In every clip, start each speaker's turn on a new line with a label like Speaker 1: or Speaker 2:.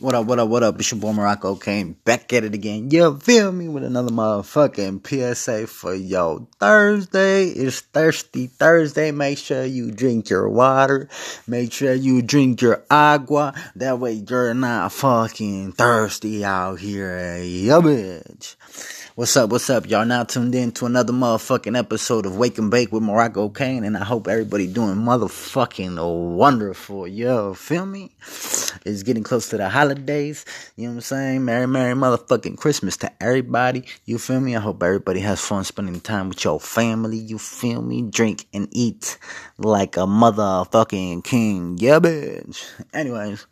Speaker 1: What up, what up, what up? It's your boy Morocco Kane back at it again. You feel me with another motherfucking PSA for yo Thursday. It's Thirsty Thursday. Make sure you drink your water. Make sure you drink your agua. That way you're not fucking thirsty out here, yeah, bitch. What's up? What's up? Y'all now tuned in to another motherfucking episode of Wake and Bake with Morocco Kane, and I hope everybody doing motherfucking wonderful. Yo, feel me? It's getting close to the holidays. You know what I'm saying? Merry, Merry motherfucking Christmas to everybody. You feel me? I hope everybody has fun spending time with your family. You feel me? Drink and eat like a motherfucking king. Yeah, bitch. Anyways,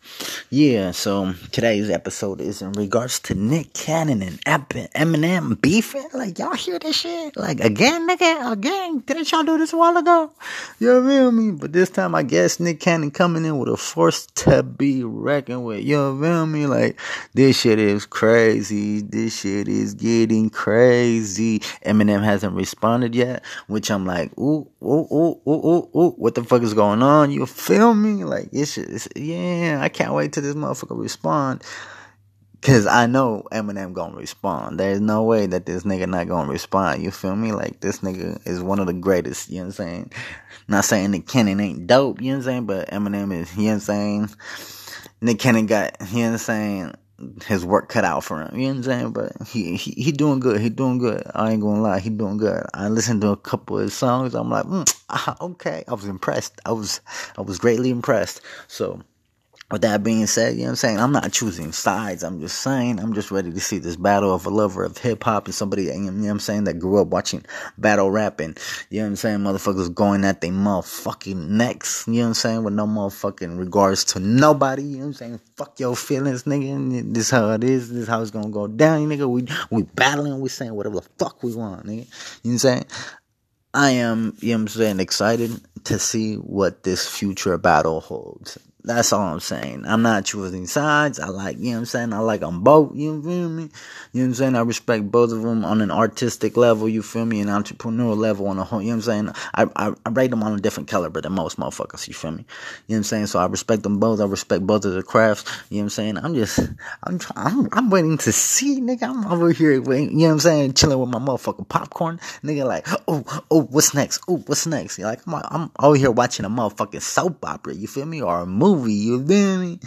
Speaker 1: yeah, so today's episode is in regards to Nick Cannon and Eminem beefing. Like, y'all hear this shit? Like, again, nigga, again. Didn't y'all do this a while ago? You feel me? But this time, I guess Nick Cannon coming in with a force to be reckoned with. You feel me? Like, this shit is crazy. This shit is getting crazy. Eminem hasn't responded yet, which I'm like, ooh, ooh, ooh, ooh, ooh, ooh. What the fuck is going on? You feel me? Like, it's just, yeah, I can't wait till this motherfucker respond. Cause I know Eminem gonna respond. There's no way that this nigga not gonna respond. You feel me? Like this nigga is one of the greatest. You know what I'm saying? Not saying that Cannon ain't dope. You know what I'm saying? But Eminem is. You know what I'm saying? Nick Cannon got. You know what I'm saying? His work cut out for him. You know what I'm saying? But he he he doing good. He doing good. I ain't gonna lie. He doing good. I listened to a couple of his songs. I'm like, mm, okay. I was impressed. I was I was greatly impressed. So with that being said, you know what I'm saying? I'm not choosing sides. I'm just saying, I'm just ready to see this battle of a lover of hip hop and somebody, you know what I'm saying, that grew up watching battle rapping. You know what I'm saying? Motherfuckers going at their motherfucking necks. You know what I'm saying? With no motherfucking regards to nobody. You know what I'm saying? Fuck your feelings, nigga. This how it is. This how it's gonna go down, nigga. We, we battling. We saying whatever the fuck we want, nigga. You know what I'm saying? I am, you know what I'm saying, excited to see what this future battle holds. That's all I'm saying. I'm not choosing sides. I like, you know what I'm saying? I like them both. You feel me? You know what I'm saying? I respect both of them on an artistic level. You feel me? An entrepreneurial level on a whole, you know what I'm saying? I, I, I rate them on a different caliber than most motherfuckers. You feel me? You know what I'm saying? So I respect them both. I respect both of the crafts. You know what I'm saying? I'm just, I'm, I'm, I'm waiting to see, nigga. I'm over here waiting, you know what I'm saying? Chilling with my motherfucking popcorn. Nigga, like, oh, oh, what's next? Oh, what's next? You're like, I'm, I'm over here watching a motherfucking soap opera. You feel me? Or a movie you feel me?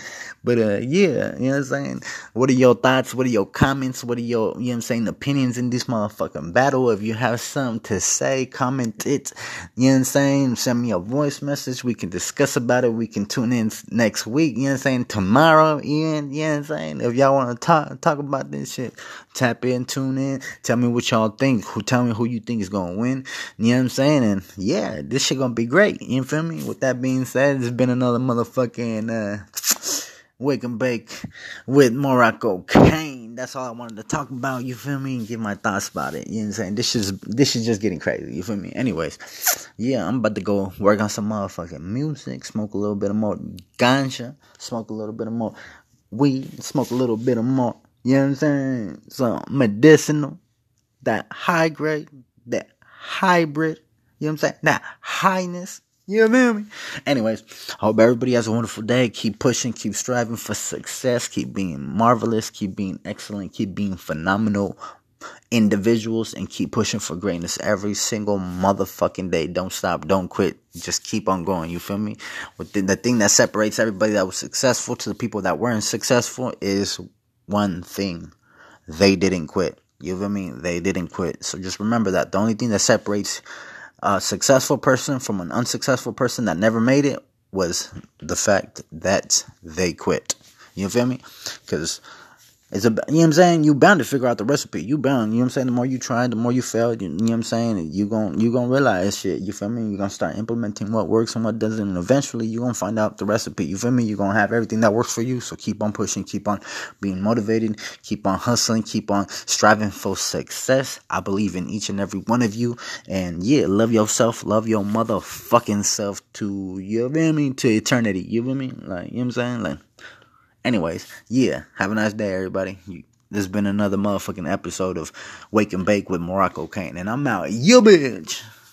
Speaker 1: But uh yeah, you know what I'm saying? What are your thoughts? What are your comments? What are your you know what I'm saying opinions in this motherfucking battle? If you have something to say, comment it. You know what I'm saying? Send me a voice message. We can discuss about it. We can tune in next week, you know what I'm saying? Tomorrow, you know what I'm saying? If y'all wanna talk talk about this shit, tap in, tune in, tell me what y'all think. Who tell me who you think is gonna win. You know what I'm saying? And yeah, this shit gonna be great. You feel me? With that being said, it's been another motherfucking uh, wake and bake with Morocco Kane. That's all I wanted to talk about. You feel me? And give my thoughts about it. You know what I'm saying? This is this is just getting crazy. You feel me? Anyways, yeah, I'm about to go work on some motherfucking music, smoke a little bit of more ganja, smoke a little bit of more weed, smoke a little bit of more. You know what I'm saying? Some medicinal, that high grade, that hybrid. You know what I'm saying? That highness. You feel me? Anyways, hope everybody has a wonderful day. Keep pushing, keep striving for success, keep being marvelous, keep being excellent, keep being phenomenal individuals, and keep pushing for greatness every single motherfucking day. Don't stop, don't quit. Just keep on going. You feel me? The, the thing that separates everybody that was successful to the people that weren't successful is one thing. They didn't quit. You feel me? They didn't quit. So just remember that. The only thing that separates a successful person from an unsuccessful person that never made it was the fact that they quit. You feel me? Because it's a, you know what I'm saying? You bound to figure out the recipe. You bound, you know what I'm saying? The more you try, the more you fail, you, you know what I'm saying? You gon' you gonna realize shit, you feel me? You're gonna start implementing what works and what doesn't, and eventually you're gonna find out the recipe. You feel me? You're gonna have everything that works for you. So keep on pushing, keep on being motivated, keep on hustling, keep on striving for success. I believe in each and every one of you. And yeah, love yourself, love your motherfucking self to you feel me? To eternity. You feel me? Like, you know what I'm saying? Like Anyways, yeah, have a nice day, everybody. this has been another motherfucking episode of Wake and Bake with Morocco Kane, and I'm out. You bitch.